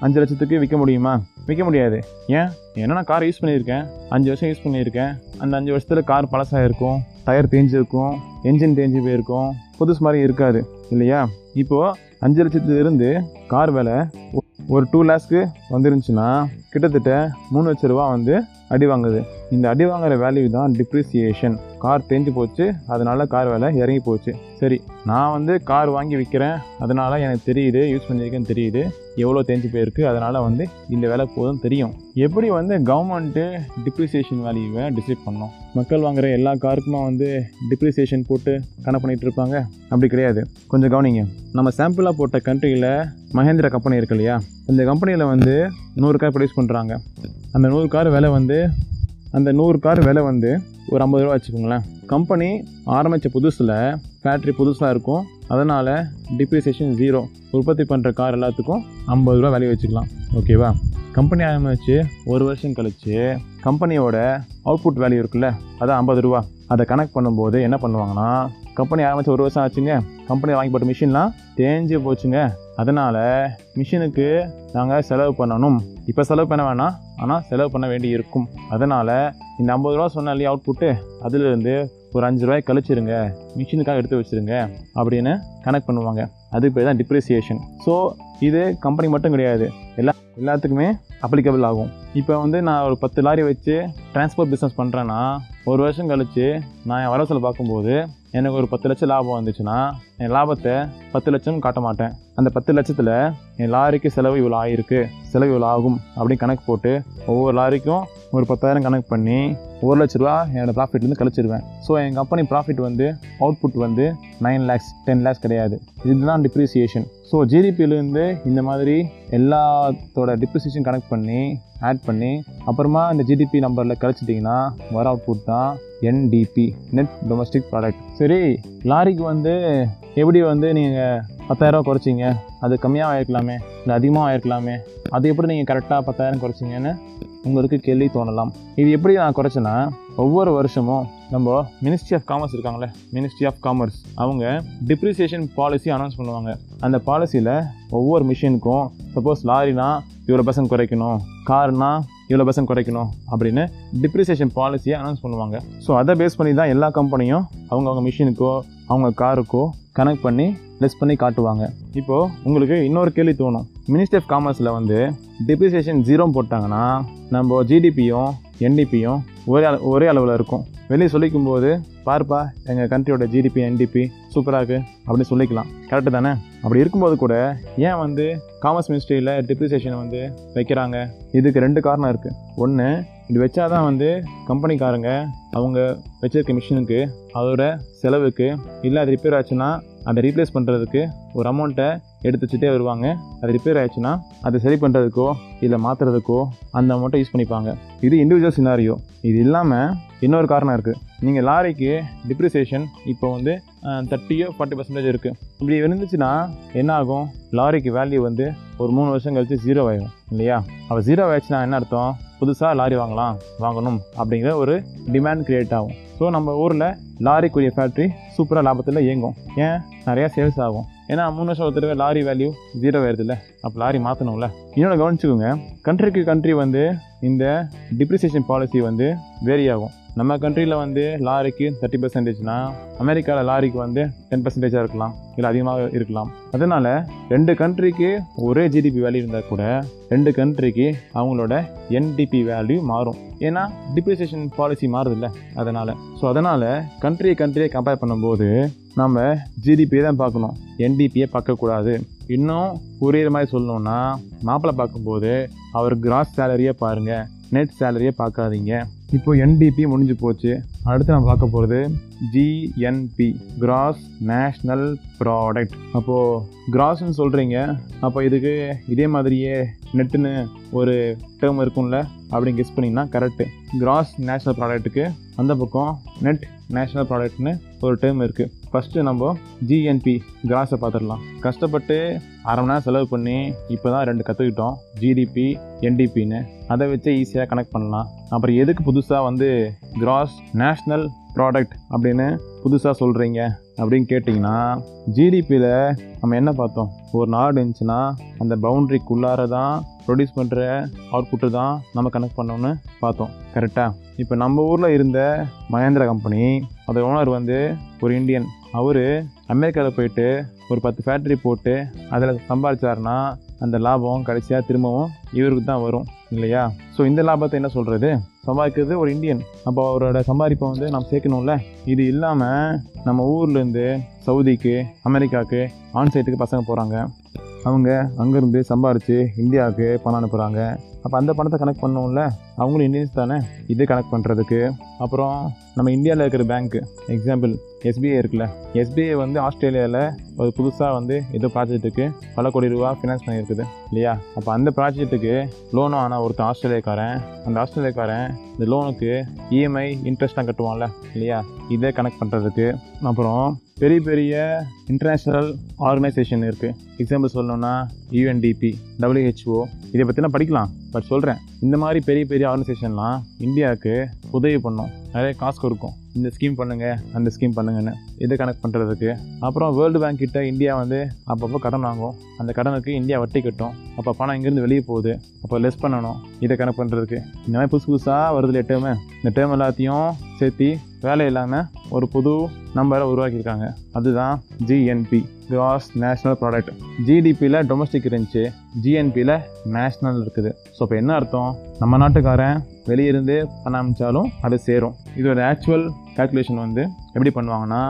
அஞ்சு லட்சத்துக்கு விற்க முடியுமா? விற்க முடியாது. ஏன்? ஏன்னா நான் கார் யூஸ் பண்ணியிருக்கேன். அஞ்சு வருஷம் யூஸ் பண்ணியிருக்கேன். அந்த அஞ்சு வருஷத்தில் கார் பழசாக இருக்கும். டயர் தேஞ்சிருக்கும். என்ஜின் தேஞ்சு போயிருக்கும். புதுசு மாதிரி இருக்காது. இல்லையா? இப்போது அஞ்சு லட்சத்துலேருந்து கார் விலை ஒ- ஒரு டூ லேக்ஸ்க்கு வந்துருந்துச்சுன்னா கிட்டத்தட்ட மூணு லட்ச ரூபா வந்து அடி வாங்குது. இந்த அடி வாங்குற வேல்யூ தான் டிப்ரிசியேஷன் கார் தேஞ்சு போச்சு அதனால கார் விலை இறங்கி போச்சு. சரி நான் வந்து கார் வாங்கி விற்கிறேன் அதனால் எனக்கு தெரியுது யூஸ் பண்ணியிருக்கேன்னு தெரியுது. எவ்வளோ தேஞ்சு போயிருக்கு அதனால் வந்து இந்த விலை போதும் தெரியும். எப்படி வந்து கவர்மெண்ட்டு டிப்ரிசியேஷன் வேல்யூவை டிசைட் பண்ணோம்? மக்கள் வாங்குற எல்லா காருக்குமே வந்து டிப்ரிசியேஷன் போட்டு கணக்கு பண்ணிகிட்டு இருப்பாங்க. அப்படி கிடையாது. கொஞ்சம் கவனிங்க. நம்ம சாம்பிளாக போட்ட கண்ட்ரியில் மஹேந்திரா கம்பெனி இருக்கு இல்லையா? இந்த கம்பெனியில் வந்து நூறு கார் ப்ரொடியூஸ் பண்ணுறாங்க அந்த நூறு கார் விலை வந்து அந்த நூறு கார் விலை வந்து ஒரு ஐம்பது ரூபா வச்சுக்கோங்களேன். கம்பெனி ஆரம்பித்த புதுசில் ஃபேக்ட்ரி புதுசாக இருக்கும். அதனால் டிப்ரிசியேஷன் ஜீரோ உற்பத்தி பண்ணுற கார் எல்லாத்துக்கும் ஐம்பது ரூபா விலை வச்சுக்கலாம். ஓகேவா கம்பெனி ஆரம்பிச்சு ஒரு வருஷம் கழிச்சு கம்பெனியோட அவுட்புட் வேல்யூ இருக்குல்ல அதான் ஐம்பது ரூபா. அதை கனெக்ட் பண்ணும்போது என்ன பண்ணுவாங்கன்னா கம்பெனி ஆரம்பித்து ஒரு வருஷம் ஆச்சுங்க. கம்பெனி வாங்கி போட்ட மிஷின்லாம் தேஞ்சு போச்சுங்க. அதனால் மிஷினுக்கு நாங்கள் செலவு பண்ணணும். இப்போ செலவு பண்ண வேணாம். ஆனால் செலவு பண்ண வேண்டி இருக்கும் அதனால் இந்த ஐம்பது ரூபா சொன்ன இல்லையா அவுட்புட்டு அதுலேருந்து ஒரு அஞ்சு ரூபாய் கழிச்சிருங்க. மிஷினுக்காக எடுத்து வச்சிருங்க அப்படின்னு கனெக்ட் பண்ணுவாங்க. அதுக்கு பேர் தான் டிப்ரிசியேஷன் ஸோ இது கம்பெனி மட்டும் கிடையாது. எல்லா எல்லாத்துக்குமே அப்ளிகபிள் ஆகும். இப்போ வந்து நான் ஒரு பத்து லாரி வச்சு டிரான்ஸ்போர்ட் பிஸ்னஸ் பண்ணுறேன்னா ஒரு வருஷம் கழித்து நான் என் வரவு பார்க்கும்போது எனக்கு ஒரு பத்து லட்சம் லாபம் வந்துச்சுன்னா என் லாபத்தை பத்து லட்சம் காட்ட மாட்டேன். அந்த பத்து லட்சத்தில் என் லாரிக்கு செலவு இவ்வளோ ஆகிருக்கு செலவு இவ்வளோ ஆகும் அப்படின்னு கணக்கு போட்டு ஒவ்வொரு லாரிக்கும் ஒரு பத்தாயிரம் கணக்கு பண்ணி ஒரு லட்ச ரூபா என்னோடய ப்ராஃபிட்லேருந்து கழிச்சிருவேன். ஸோ என் கம்பெனி ப்ராஃபிட் வந்து அவுட்புட் வந்து நைன் லேக்ஸ் டென் லேக்ஸ் கிடையாது. இதுதான் டிப்ரிசியேஷன் ஸோ ஜிடிபியிலேருந்து இந்த மாதிரி எல்லாத்தோட டிப்ரிசியேஷன் கனெக்ட் பண்ணி ஆட் பண்ணி அப்புறமா இந்த ஜிடிபி நம்பரில் கழிச்சிட்டிங்கன்னா வர அவுட்புட் தான் என்டிபி நெட் டொமஸ்டிக் ப்ராடக்ட் சரி லாரிக்கு வந்து எப்படி வந்து நீங்கள் பத்தாயிரரூவா குறைச்சிங்க? அது கம்மியாக ஆயிருக்கலாமே இல்லை அதிகமாக ஆயிருக்கலாமே அது எப்படி நீங்கள் கரெக்டாக பத்தாயிரம் குறைச்சிங்கன்னு உங்களுக்கு கேள்வி தோணலாம். இது எப்படி நான் குறைச்சேன்னா ஒவ்வொரு வருஷமும் நம்ம மினிஸ்ட்ரி ஆஃப் காமர்ஸ் இருக்காங்களே மினிஸ்ட்ரி ஆஃப் காமர்ஸ் அவங்க டிப்ரிசியேஷன் பாலிசி அனௌன்ஸ் பண்ணுவாங்க. அந்த பாலிசியில் ஒவ்வொரு மிஷினுக்கும் சப்போஸ் லாரினா இவ்வளோ பர்சன்ட் குறைக்கணும் கார்னால் இவ்வளோ பர்சன்ட் குறைக்கணும் அப்படின்னு டிப்ரிசியேஷன் பாலிசியை அனௌன்ஸ் பண்ணுவாங்க. ஸோ அதை பேஸ் பண்ணி தான் எல்லா கம்பெனியும் அவங்கவுங்க மிஷினுக்கோ அவங்க காருக்கோ கனெக்ட் பண்ணி லெஸ் பண்ணி காட்டுவாங்க. இப்போது உங்களுக்கு இன்னொரு கேள்வி தோணும். மினிஸ்ட்ரி ஆஃப் காமர்ஸில் வந்து டிப்ரிசியேஷன் ஜீரோ போட்டாங்கன்னா நம்ம ஜிடிபியும் என்டிபியும் ஒரே ஒரே அளவில் இருக்கும். வெளியே சொல்லிக்கும் போது பார்ப்பா எங்கள் கண்ட்ரியோட ஜிடிபி என்டிபி சூப்பராக இருக்குது அப்படின்னு சொல்லிக்கலாம். கரெக்டு தானே? அப்படி இருக்கும்போது கூட ஏன் வந்து காமர்ஸ் மினிஸ்ட்ரியில் டிப்ரிசியேஷன் வந்து வைக்கிறாங்க? இதுக்கு ரெண்டு காரணம் இருக்குது ஒன்று இது வச்சாதான் வந்து கம்பெனிக்காரங்க அவங்க வச்சிருக்க மிஷினுக்கு அதோட செலவுக்கு இல்லை அது ரிப்பேர் ஆச்சுன்னா அதை ரீப்ளேஸ் பண்ணுறதுக்கு ஒரு அமௌண்ட்டை எடுத்து வச்சுட்டே வருவாங்க. அது ரிப்பேர் ஆயிடுச்சுன்னா அதை சரி பண்ணுறதுக்கோ இல்லை மாற்றுறதுக்கோ அந்த அமௌண்ட்டை யூஸ் பண்ணிப்பாங்க. இது இண்டிவிஜுவல் சினாரியோ இது இல்லாமல் இன்னொரு காரணம் இருக்குது நீங்கள் லாரிக்கு டிப்ரிசியேஷன் இப்போ வந்து தேர்ட்டியோ ஃபார்ட்டி பர்சன்டேஜ் இருக்குது இப்படி இருந்துச்சுன்னா என்ன ஆகும் லாரிக்கு வேல்யூ வந்து ஒரு மூணு வருஷம் கழித்து ஜீரோ ஆகிடும் இல்லையா? அப்போ ஜீரோ ஆயிடுச்சுன்னா என்ன அர்த்தம்? புதுசாக லாரி வாங்கலாம் வாங்கணும் அப்படிங்கிற ஒரு டிமாண்ட் க்ரியேட் ஆகும். ஸோ நம்ம ஊரில் லாரிக்குரிய ஃபேக்ட்ரி சூப்பராக லாபத்தில் இயங்கும். ஏன்? நிறையா சேல்ஸ் ஆகும். ஏன்னா மூணு வருஷம் ஒரு தடவை லாரி வேல்யூ ஜீரோ ஆயிடுதுல்ல அப்போ லாரி மாற்றணும்ல இன்னொன்று கவனிச்சுக்கோங்க. கண்ட்ரிக்கு கண்ட்ரி வந்து இந்த டிப்ரிசியேஷன் பாலிசி வந்து வேரி ஆகும். நம்ம கண்ட்ரியில் வந்து லாரிக்கு தேர்ட்டி பர்சன்டேஜ்னா அமெரிக்காவில் லாரிக்கு வந்து டென் பர்சன்டேஜாக இருக்கலாம் இல்லை அதிகமாக இருக்கலாம். அதனால் ரெண்டு கண்ட்ரிக்கு ஒரே ஜிடிபி வேல்யூ இருந்தால் கூட ரெண்டு கண்ட்ரிக்கு அவங்களோட என்டிபி வேல்யூ மாறும். ஏன்னா டிப்ரிசியேஷன் பாலிசி மாறுதில்ல அதனால். ஸோ அதனால் கண்ட்ரி கண்ட்ரியை கம்பேர் பண்ணும்போது நம்ம ஜிடிபியை தான் பார்க்கணும். என்டிபியை பார்க்கக்கூடாது. இன்னும் புரியுற மாதிரி சொல்லணும்னா மாப்பிள்ளை பார்க்கும்போது அவர் கிராஸ் சேலரியை பாருங்கள் நெட் சேலரியை பார்க்காதீங்க. இப்போ என்டிபி முடிஞ்சு போச்சு. அடுத்து நம்ம பார்க்க போகிறது ஜிஎன்பி கிராஸ் நேஷ்னல் ப்ராடக்ட் அப்போது கிராஸ்ன்னு சொல்கிறீங்க அப்போ இதுக்கு இதே மாதிரியே நெட்டுன்னு ஒரு டேர்ம் இருக்கும்ல அப்படின்னு கெஸ் பண்ணிங்கன்னா கரெக்டு கிராஸ் நேஷ்னல் ப்ராடக்ட்டுக்கு அந்த பக்கம் நெட் நேஷ்னல் ப்ராடக்ட்னு ஒரு டேர்ம் இருக்குது ஃபஸ்ட்டு நம்ம ஜிஎன்பி கிராஸை பார்த்துடலாம் கஷ்டப்பட்டு அரை மணி நேரம் செலவு பண்ணி இப்போ தான் ரெண்டு கற்றுக்கிட்டோம் ஜிடிபி என்டிபின்னு அதை வச்சு ஈஸியாக கனெக்ட் பண்ணலாம். அப்புறம் எதுக்கு புதுசாக வந்து கிராஸ் நேஷ்னல் ப்ராடக்ட் அப்படின்னு புதுசாக சொல்கிறீங்க அப்படின்னு கேட்டிங்கன்னா ஜிடிபியில் நம்ம என்ன பார்த்தோம்? ஒரு நாடு இருந்துச்சுன்னா அந்த பவுண்ட்ரிக்குள்ளார தான் ப்ரொடியூஸ் பண்ணுற அவுட்புட்டு தான் நம்ம கனெக்ட் பண்ணோன்னு பார்த்தோம். கரெக்டாக இப்போ நம்ம ஊரில் இருந்த மகேந்திரா கம்பெனி அதோட ஓனர் வந்து ஒரு இந்தியன் அவர் அமெரிக்காவில் போயிட்டு ஒரு பத்து ஃபேக்ட்ரி போட்டு அதில் சம்பாதிச்சாருன்னா அந்த லாபம் கடைசியாக திரும்பவும் இவருக்கு தான் வரும் இல்லையா? ஸோ இந்த லாபத்தை என்ன சொல்கிறது சம்பாதிக்கிறது ஒரு இந்தியன். அப்போ அவரோட சம்பாதிப்பை வந்து நம்ம சேர்க்கணும்ல? இது இல்லாமல் நம்ம ஊர்லேருந்து சவுதிக்கு அமெரிக்காவுக்கு ஆன்சைட்டுக்கு பசங்க போகிறாங்க அவங்க அங்கேருந்து சம்பாரித்து இந்தியாவுக்கு பணம் அனுப்புகிறாங்க அப்போ அந்த பணத்தை கனெக்ட் பண்ணோம்ல அவங்களும் இந்தியன்ஸ் தானே? இது கனெக்ட் பண்ணுறதுக்கு அப்புறம் நம்ம இந்தியாவில் இருக்கிற பேங்க்கு எக்ஸாம்பிள் எஸ்பிஐ இருக்குல்ல? எஸ்பிஐ வந்து ஆஸ்திரேலியாவில் ஒரு புதுசாக வந்து ஏதோ ப்ராஜெக்ட்டுக்கு பல கோடி ரூபா ஃபினான்ஸ் பண்ணியிருக்குது இல்லையா? அப்போ அந்த ப்ராஜெக்ட்டுக்கு லோனும் ஆனால் ஒருத்தன் ஆஸ்திரேலியாக்காரன். அந்த ஆஸ்திரேலியாக்காரன் இந்த லோனுக்கு இஎம்ஐ இன்ட்ரெஸ்ட்லாம் கட்டுவான்ல இல்லையா? இதை கனெக்ட் பண்ணுறதுக்கு அப்புறம் பெரிய பெரிய இன்டர்நேஷ்னல் ஆர்கனைசேஷன் இருக்குது எக்ஸாம்பிள் சொல்லணும்னா யூஎன்டிபி டபிள்யூஹெச்ஓ இதை பற்றிலாம் படிக்கலாம். பட் சொல்கிறேன் இந்த மாதிரி பெரிய பெரிய ஆர்கனைசேஷன்லாம் இந்தியாவுக்கு உதவி பண்ணும். நிறைய காசு கொடுக்கும். இந்த ஸ்கீம் பண்ணுங்கள் அந்த ஸ்கீம் பண்ணுங்கன்னு இதை கனெக்ட் பண்ணுறதுக்கு அப்புறம் வேர்ல்டு பேங்க் கிட்ட இந்தியா வந்து அப்பப்போ கடன் வாங்கும். அந்த கடனுக்கு இந்தியா வட்டி கட்டும். அப்போ பணம் இங்கேருந்து வெளியே போகுது. அப்போ லெஸ் பண்ணணும். இதை கனெக்ட் பண்ணுறதுக்கு இந்த மாதிரி புதுசு புதுசாக வருது டேர்மு இந்த டேர்ம் எல்லாத்தையும் சேர்த்து வேலை இல்லாமல் ஒரு புது நம்பரை உருவாக்கியிருக்காங்க. அதுதான் ஜிஎன்பி கிராஸ் நேஷ்னல் ப்ராடக்ட் ஜிடிபியில் டொமஸ்டிக் இருந்துச்சு. ஜிஎன்பியில் நேஷ்னல் இருக்குது. ஸோ இப்போ என்ன அர்த்தம்? நம்ம நாட்டுக்காரன் வெளியிருந்து பணம் அனுப்பிச்சாலும் அது சேரும். இதோட ஆக்சுவல் கால்குலேஷன் வந்து எப்படி பண்ணுவாங்கன்னா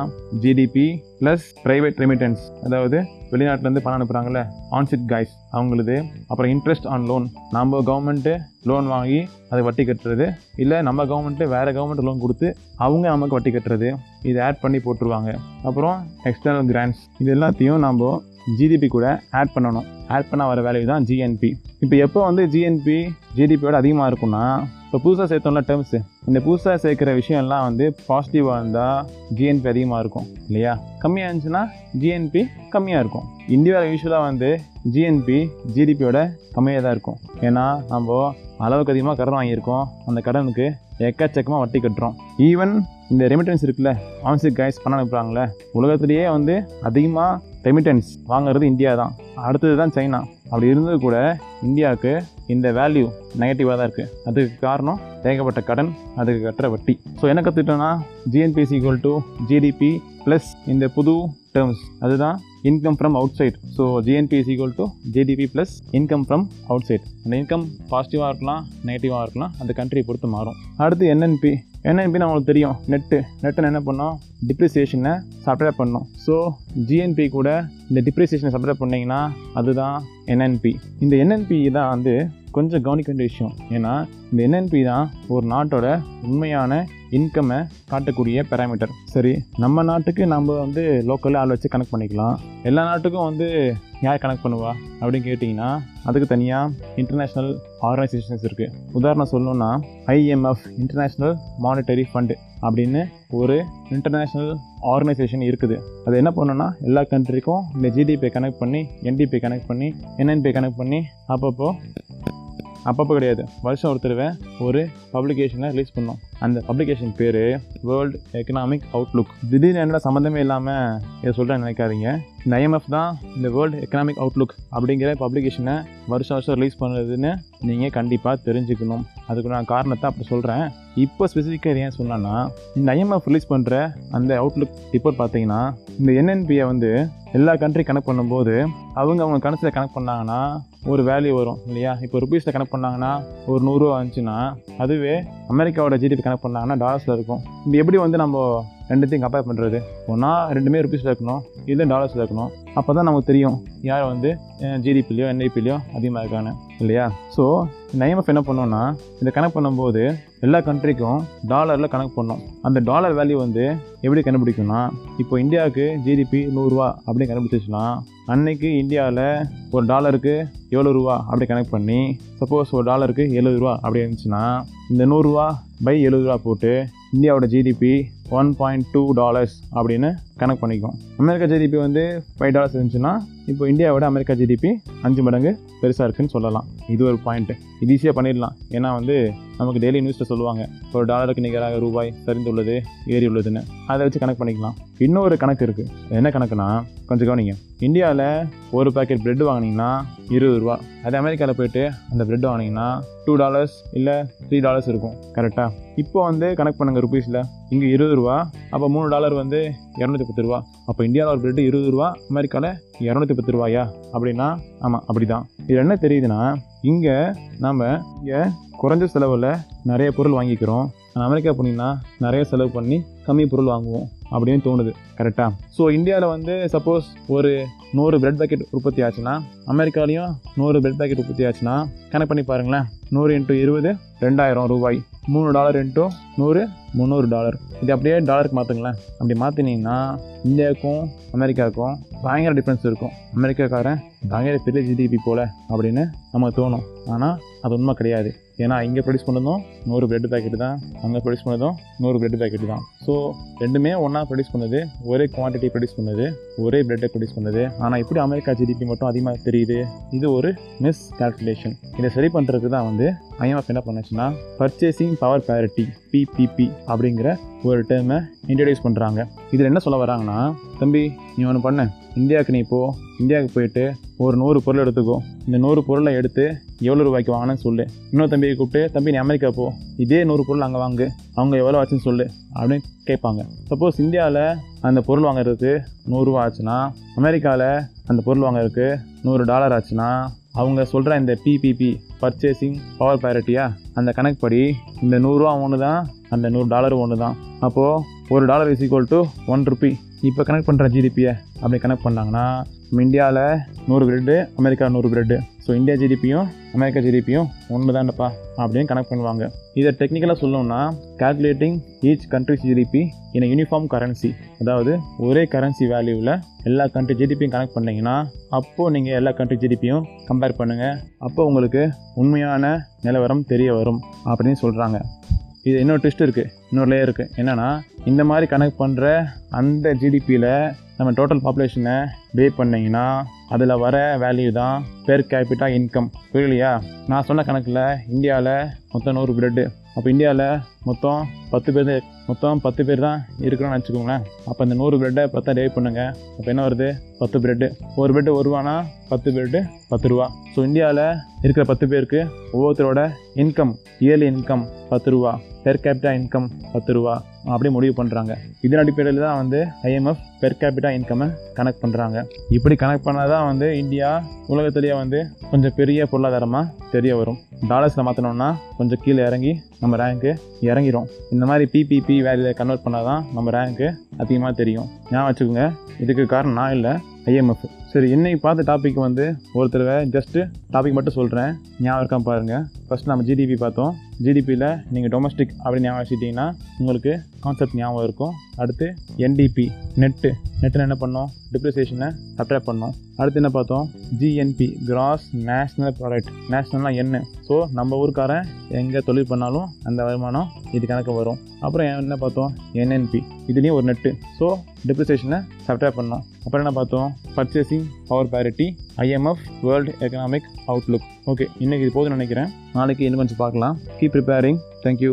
ஜிடிபி ப்ளஸ் ப்ரைவேட் ரெமிட்டன்ஸ் அதாவது வெளிநாட்டிலேருந்து பணம் அனுப்புகிறாங்கல்ல ஆன்சிட் கைஸ் அவங்களுது. அப்புறம் இன்ட்ரெஸ்ட் ஆன் லோன் நம்ம கவர்மெண்ட்டு லோன் வாங்கி அதை வட்டி கட்டுறது. இல்லை நம்ம கவர்மெண்ட்டு வேறு கவர்மெண்ட் லோன் கொடுத்து அவங்க நமக்கு வட்டி கட்டுறது. இதை ஆட் பண்ணி போட்டுருவாங்க. அப்புறம் எக்ஸ்டர்னல் கிராண்ட்ஸ் இது எல்லாத்தையும் நம்ம ஜிடிபி கூட ஆட் பண்ணணும். ஆட் பண்ண வர வேல்யூ தான் ஜிஎன்பி இப்போ எப்போ வந்து ஜிஎன்பி ஜிடிபியோட அதிகமாக இருக்குன்னா இப்போ புதுசாக சேர்த்தோம்ல டேர்ம்ஸு இந்த புதுசாக சேர்க்குற விஷயம்லாம் வந்து பாசிட்டிவாக இருந்தால் ஜிஎன்பி அதிகமாக இருக்கும் இல்லையா? கம்மியாக இருந்துச்சுன்னா ஜிஎன்பி கம்மியாக இருக்கும். இந்தியாவில் யூஸ்வலாக வந்து ஜிஎன்பி ஜிடிபியோட கம்மியாக தான் இருக்கும். ஏன்னா நம்ம அளவுக்கு அதிகமாக கடன் வாங்கியிருக்கோம். அந்த கடனுக்கு எக்கச்சக்கமாக வட்டி கட்டுறோம். ஈவன் இந்த ரெமிட்டன்ஸ் இருக்குல்ல ஆன்சிக் கைஸ் பணம் அனுப்புகிறாங்களே உலகத்திலேயே வந்து அதிகமாக ரெமிட்டன்ஸ் வாங்குறது இந்தியா தான் அடுத்தது தான் சைனா. அப்படி இருந்தது கூட இந்தியாவுக்கு இந்த வேல்யூ நெகட்டிவாக தான் இருக்குது அதுக்கு காரணம் தேங்கப்பட்ட கடன் அதுக்கு கட்டுற வட்டி. ஸோ என்ன கற்றுக்கிட்டோன்னா GNP is equal to GDP plus இந்த புது டேர்ம்ஸ் அதுதான் income from outside so GNP is equal to GDP plus income from outside அந்த இன்கம் பாசிட்டிவாக இருக்கலாம் நெகட்டிவாக இருக்கலாம் அந்த கண்ட்ரியை பொறுத்து மாறும். அடுத்து என்என்பி என்என்பின்னு அவங்களுக்கு தெரியும். நெட்டு நெட்டுன்னு என்ன பண்ணோம்? டிப்ரிசியேஷனை சப்ரேட் பண்ணோம். ஸோ ஜிஎன்பி கூட இந்த டிப்ரிசியேஷனை சப்ரேட் பண்ணிங்கன்னா அதுதான் என்என்பி இந்த என்என்பி தான் வந்து கொஞ்சம் கவனிக்க வேண்டிய விஷயம். ஏன்னா இந்த என்என்பி தான் ஒரு நாட்டோட உண்மையான இன்கம்மை காட்டக்கூடிய பேராமீட்டர் சரி நம்ம நாட்டுக்கு நம்ம வந்து லோக்கலில் ஆள் வச்சு கனெக்ட் பண்ணிக்கலாம். எல்லா நாட்டுக்கும் வந்து யார் கனெக்ட் பண்ணுவா? அப்படின்னு கேட்டிங்கன்னா அதுக்கு தனியாக இன்டர்நேஷ்னல் ஆர்கனைசேஷன்ஸ் இருக்குது உதாரணம் சொல்லணும்னா ஐஎம்எஃப் இன்டர்நேஷ்னல் மானிட்டரி ஃபண்டு அப்படின்னு ஒரு இன்டர்நேஷ்னல் ஆர்கனைசேஷன் இருக்குது. அது என்ன பண்ணுன்னா எல்லா கண்ட்ரிக்கும் இந்த ஜிடிபி கனெக்ட் பண்ணி என்டிபி கனெக்ட் பண்ணி என்என்பி கனெக்ட் பண்ணி அப்பப்போ அப்பப்போ கிடையாது. வருஷம் ஒரு தடவை ஒரு பப்ளிகேஷனை ரிலீஸ் பண்ணோம். அந்த பப்ளிகேஷன் பேர் வேர்ல்டு எக்கனாமிக் அவுட்லுக் திடீர்னு என்னோட சம்மந்தமே இல்லாமல் இதை சொல்கிறேன் நினைக்காதீங்க. இந்த ஐஎம்எஃப் தான் இந்த வேர்ல்டு எக்கனாமிக் அவுட்லுக் அப்படிங்கிற பப்ளிகேஷனை வருஷம் வருஷம் ரிலீஸ் பண்ணுறதுன்னு நீங்கள் கண்டிப்பாக தெரிஞ்சுக்கணும். அதுக்கு நான் காரணத்தை அப்படி சொல்கிறேன் இப்போ ஸ்பெசிஃபிக்காக ஏன் சொன்னேன்னா இந்த ஐஎம்எஃப் ரிலீஸ் பண்ணுற அந்த அவுட்லுக் ரிப்போர்ட் பார்த்தீங்கன்னா இந்த என்என்பியை வந்து எல்லா கண்ட்ரி கனெக்ட் பண்ணும்போது அவங்க அவங்க கணக்கில் கனெக்ட் பண்ணாங்கன்னா ஒரு வேல்யூ வரும் இல்லையா? இப்போ ருபீஸில் கனெக்ட் பண்ணாங்கன்னா ஒரு நூறுரூவா வந்துச்சுன்னா அதுவே அமெரிக்காவோட ஜிடிபி கனெக்ட் பண்ணாங்கன்னா டாலர்ஸில் இருக்கும். இது எப்படி வந்து நம்ம ரெண்டுத்தையும் கம்பேர் பண்ணுறது ஒன்றா ரெண்டுமே ருபீஸ் இருக்கணும் இல்லை டாலர்ஸ் இருக்கணும். அப்போ தான் நமக்கு தெரியும் யார் வந்து ஜிடிபிலையோ என்ஐபிலையோ அதிகமாக இருக்கான்னு இல்லையா? ஸோ இந்த ஐஎம்எஃப் என்ன பண்ணோன்னா இந்த கணக்கு பண்ணும்போது எல்லா கண்ட்ரிக்கும் டாலரில் கணக்கு பண்ணோம். அந்த டாலர் வேல்யூ வந்து எப்படி கண்டுபிடிக்கும்னா இப்போ இந்தியாவுக்கு ஜிடிபி நூறுரூவா அப்படின்னு கண்டுபிடிச்சிச்சுன்னா அன்னைக்கு இந்தியாவில் ஒரு டாலருக்கு எவ்வளோ ரூபா அப்படி கனெக்ட் பண்ணி சப்போஸ் ஒரு டாலருக்கு எழுபது ரூபா அப்படி இருந்துச்சுன்னா இந்த நூறுரூவா பை எழுபது ரூபா போட்டு இந்தியாவோட GDP one point two dollars அப்படின்னு கணக்கு பண்ணிக்கும். அமெரிக்கா ஜிடிபி வந்து ஃபைவ் டாலர்ஸ் இருந்துச்சுன்னா இப்போ இந்தியாவோட அமெரிக்கா ஜிடிபி அஞ்சு மடங்கு பெருசாக இருக்குன்னு சொல்லலாம். இது ஒரு பாயிண்ட்டு இது ஈஸியாக பண்ணிடலாம். ஏன்னா வந்து நமக்கு டெய்லி நியூஸில் சொல்லுவாங்க ஒரு டாலருக்கு நிகராக ரூபாய் சரிந்துள்ளது ஏறி உள்ளதுன்னு அதை வச்சு கணக்கு பண்ணிக்கலாம். இன்னொரு கணக்கு இருக்குது என்ன கணக்குனா கொஞ்சம் கவனிங்க. இந்தியாவில் ஒரு பேக்கெட் ப்ரெட் வாங்கினீங்கன்னா இருபது ரூபா. அதே அமெரிக்காவில் போயிட்டு அந்த ப்ரெட் வாங்கினீங்கன்னா டூ டாலர்ஸ் இல்லை த்ரீ டாலர்ஸ் இருக்கும். கரெக்டாக இப்போ வந்து கணக்கு பண்ணுங்க ருபீஸில் இங்கே இருபது ரூபா அப்போ மூணு டாலர் வந்து இரநூத்தி பத்து ரூபா. அப்போ இந்தியாவில் ஒரு ப்ரெட்டு இருபது ரூபா அமெரிக்காவில் இரநூத்தி பத்து ரூபாயா? அப்படின்னா ஆமாம் அப்படி தான் இது என்ன தெரியுதுன்னா இங்கே நாம் இங்கே குறைஞ்ச செலவில் நிறைய பொருள் வாங்கிக்கிறோம். ஆனால் அமெரிக்கா போனீங்கன்னா நிறைய செலவு பண்ணி கம்மி பொருள் வாங்குவோம் அப்படின்னு தோணுது. கரெக்டாக ஸோ இந்தியாவில் வந்து சப்போஸ் ஒரு நூறு பிரெட் பேக்கெட் உற்பத்தி ஆச்சுன்னா அமெரிக்காலையும் நூறு பிரெட் பேக்கெட் உற்பத்தி ஆச்சுன்னா கணக்கு பண்ணி பாருங்களேன். நூறு இன்ட்டு இருபது ரெண்டாயிரம் ரூபாய். மூணு டாலர் இன்ட்டு நூறு முந்நூறு டாலர் இது அப்படியே டாலருக்கு மாற்றுங்களேன் அப்படி மாற்றினீங்கன்னா இந்தியாவுக்கும் அமெரிக்காவுக்கும் பயங்கர டிஃப்ரென்ஸ் இருக்கும். அமெரிக்காக்காரன் பயங்கர பெரிய ஜிடிபி போல் அப்படின்னு நமக்கு தோணும். ஆனால் அது உண்மை கிடையாது. ஏன்னா இங்கே ப்ரொடியூஸ் பண்ணதும் நூறு பிரெட் பேக்கெட் தான். அங்கே ப்ரொடியூஸ் பண்ணதும் நூறு பிரெட் பேக்கெட் தான். ஸோ ரெண்டுமே ஒன்றா ப்ரொடியூஸ் பண்ணது ஒரே குவான்டிட்டி ப்ரொடியூஸ் பண்ணது ஒரே பிரெட்டை ப்ரொடியூஸ் பண்ணது. ஆனால் இப்படி அமெரிக்கா ஜிடிபி மட்டும் அதிகமாக தெரியுது. இது ஒரு மிஸ் கால்குலேஷன் இதை சரி பண்ணுறதுக்கு தான் வந்து ஐஎம்எஃப் என்ன பண்ணுச்சுன்னா பர்ச்சேசிங் பவர் பேரிட்டி பிபிபி அப்படிங்கிற ஒரு டேர்மை இன்ட்ரடியூஸ் பண்ணுறாங்க இதில் என்ன சொல்ல வராங்கன்னா தம்பி நீ ஒன்று பண்ண. இந்தியாவுக்கு நீ போ. இந்தியாவுக்கு போயிட்டு ஒரு நூறு பொருள் எடுத்துக்கோ. இந்த நூறு பொருளை எடுத்து எவ்வளோ ரூபாய்க்கு வாங்கினேன்னு சொல்லு. இன்னொரு தம்பியை கூப்பிட்டு தம்பி நீ அமெரிக்கா போ. இதே நூறு பொருள் அங்கே வாங்கு. அவங்க எவ்வளோ ஆச்சுன்னு சொல்லு. அப்படின்னு கேட்பாங்க. சப்போஸ் இந்தியாவில் அந்த பொருள் வாங்குறதுக்கு நூறுரூவா ஆச்சுன்னா அமெரிக்காவில் அந்த பொருள் வாங்குறதுக்கு நூறு டாலர் ஆச்சுன்னா அவங்க சொல்கிற இந்த பிபிபி பர்ச்சேசிங் பவர் பேரிட்டியா அந்த கணக்குப்படி இந்த நூறுரூவா ஒன்று தான் அந்த நூறு டாலர் ஒன்று தான் அப்போது ஒரு dollar is equal to one rupee இப்போ கனெக்ட் பண்ணுற ஜிடிபியை அப்படி கனெக்ட் பண்ணாங்கன்னா நம்ம இந்தியாவில் நூறு கிரெட்டு அமெரிக்கா நூறு கிரெட்டு ஸோ இந்தியா ஜிடிபியும் அமெரிக்கா ஜிடிபியும் ஒன்று தான்ப்பா அப்படின்னு கனெக்ட் பண்ணுவாங்க. இதை டெக்னிக்கலாக சொல்லணும்னா calculating each country GDP in uniform currency அதாவது ஒரே கரன்சி வேல்யூவில் எல்லா கண்ட்ரி ஜிடிபியும் கனெக்ட் பண்ணிங்கன்னா அப்போது நீங்கள் எல்லா கண்ட்ரி ஜிடிபியும் கம்பேர் பண்ணுங்கள் அப்போ உங்களுக்கு உண்மையான நிலவரம் தெரிய வரும் அப்படின்னு சொல்கிறாங்க இது இன்னொரு ட்விஸ்ட் இருக்குது இன்னொரு லேயர் இருக்குது என்னென்னா இந்த மாதிரி கனெக்ட் பண்ணுற அந்த ஜிடிபியில் நம்ம டோட்டல் பாப்புலேஷனை பே பண்ணிங்கன்னா அதில் வர வேல்யூ தான் பெர் கேபிட்டா இன்கம் புரியலையா? நான் சொன்ன கணக்கில் இந்தியாவில் மொத்தம் நூறு பிரெட்டு அப்போ இந்தியாவில் மொத்தம் பத்து பேர் மொத்தம் பத்து பேர் தான் இருக்கிறோன்னு வச்சுக்கோங்களேன் அப்போ இந்த நூறு பிரெட்டை பத்தா டே பண்ணுங்கள் அப்போ என்ன வருது? பத்து பிரெட்டு ஒரு பிரெட்டு ஒரு ரூபானா பத்து பிரெட்டு பத்து ரூபா. ஸோ இந்தியாவில் இருக்கிற பத்து பேருக்கு ஒவ்வொருத்தரோட இன்கம் இயர்லி இன்கம் பத்து ரூபா. பெர் கேபிட்டா இன்கம் பத்து ரூபா. அப்படியே முடிவு பண்ணுறாங்க இதன் அடிப்படையில் தான் வந்து ஐஎம்எஃப் பெர் கேபிட்டா இன்கம்மை கனெக்ட் பண்ணுறாங்க இப்படி கனெக்ட் பண்ணால் தான் வந்து இந்தியா உலகத்திலேயே வந்து கொஞ்சம் பெரிய பொருளாதாரமாக தெரிய வரும். டாலர்ஸில் மாற்றினோன்னா கொஞ்சம் கீழே இறங்கி நம்ம ரேங்க்கு இறங்கிடும் இந்த மாதிரி பிபிபி வேல்யூவில் கன்வெர்ட் பண்ணால் தான் நம்ம ரேங்க்கு அதிகமாக தெரியும். ஞாபகம் வச்சுக்கோங்க. இதுக்கு காரணம் நான் இல்லை ஐஎம்எஃப் சரி இன்னைக்கு பார்த்த டாபிக் வந்து ஒருத்தர் ஜஸ்ட்டு டாபிக் மட்டும் சொல்கிறேன் ஞாபகம் இருக்கான் பாருங்கள் ஃபஸ்ட் நம்ம ஜிடிபி பார்த்தோம். ஜிடிபியில் நீங்கள் டொமஸ்டிக் அப்படின்னு ஞாபகம் வச்சுட்டிங்கன்னா உங்களுக்கு கான்செப்ட் ஞாபகம் இருக்கும். அடுத்து என்டிபி நெட்டு நெட்டில் என்ன பண்ணோம்? டிப்ரிசியேஷனை சப்ட்ராக்ட் பண்ணோம். அடுத்து என்ன பார்த்தோம்? ஜிஎன்பி கிராஸ் நேஷ்னல் ப்ராடக்ட் நேஷ்னல்னால் என்ன ஸோ நம்ம ஊருக்காரன் எங்கே தொழில் பண்ணாலும் அந்த வருமானம் இது கணக்கு வரும். அப்புறம் என்ன பார்த்தோம்? என்என்பி இதுலேயும் ஒரு நெட்டு ஸோ டிப்ரிசியேஷனை சப்ட்ராக்ட் பண்ணோம். அப்புறம் என்ன பார்த்தோம்? Purchasing power parity IMF world economic outlook okay இன்றைக்கி இது போதும்னு நினைக்கிறேன். நாளைக்கு இன்னும் கொஞ்சம் பார்க்கலாம். Keep preparing thank you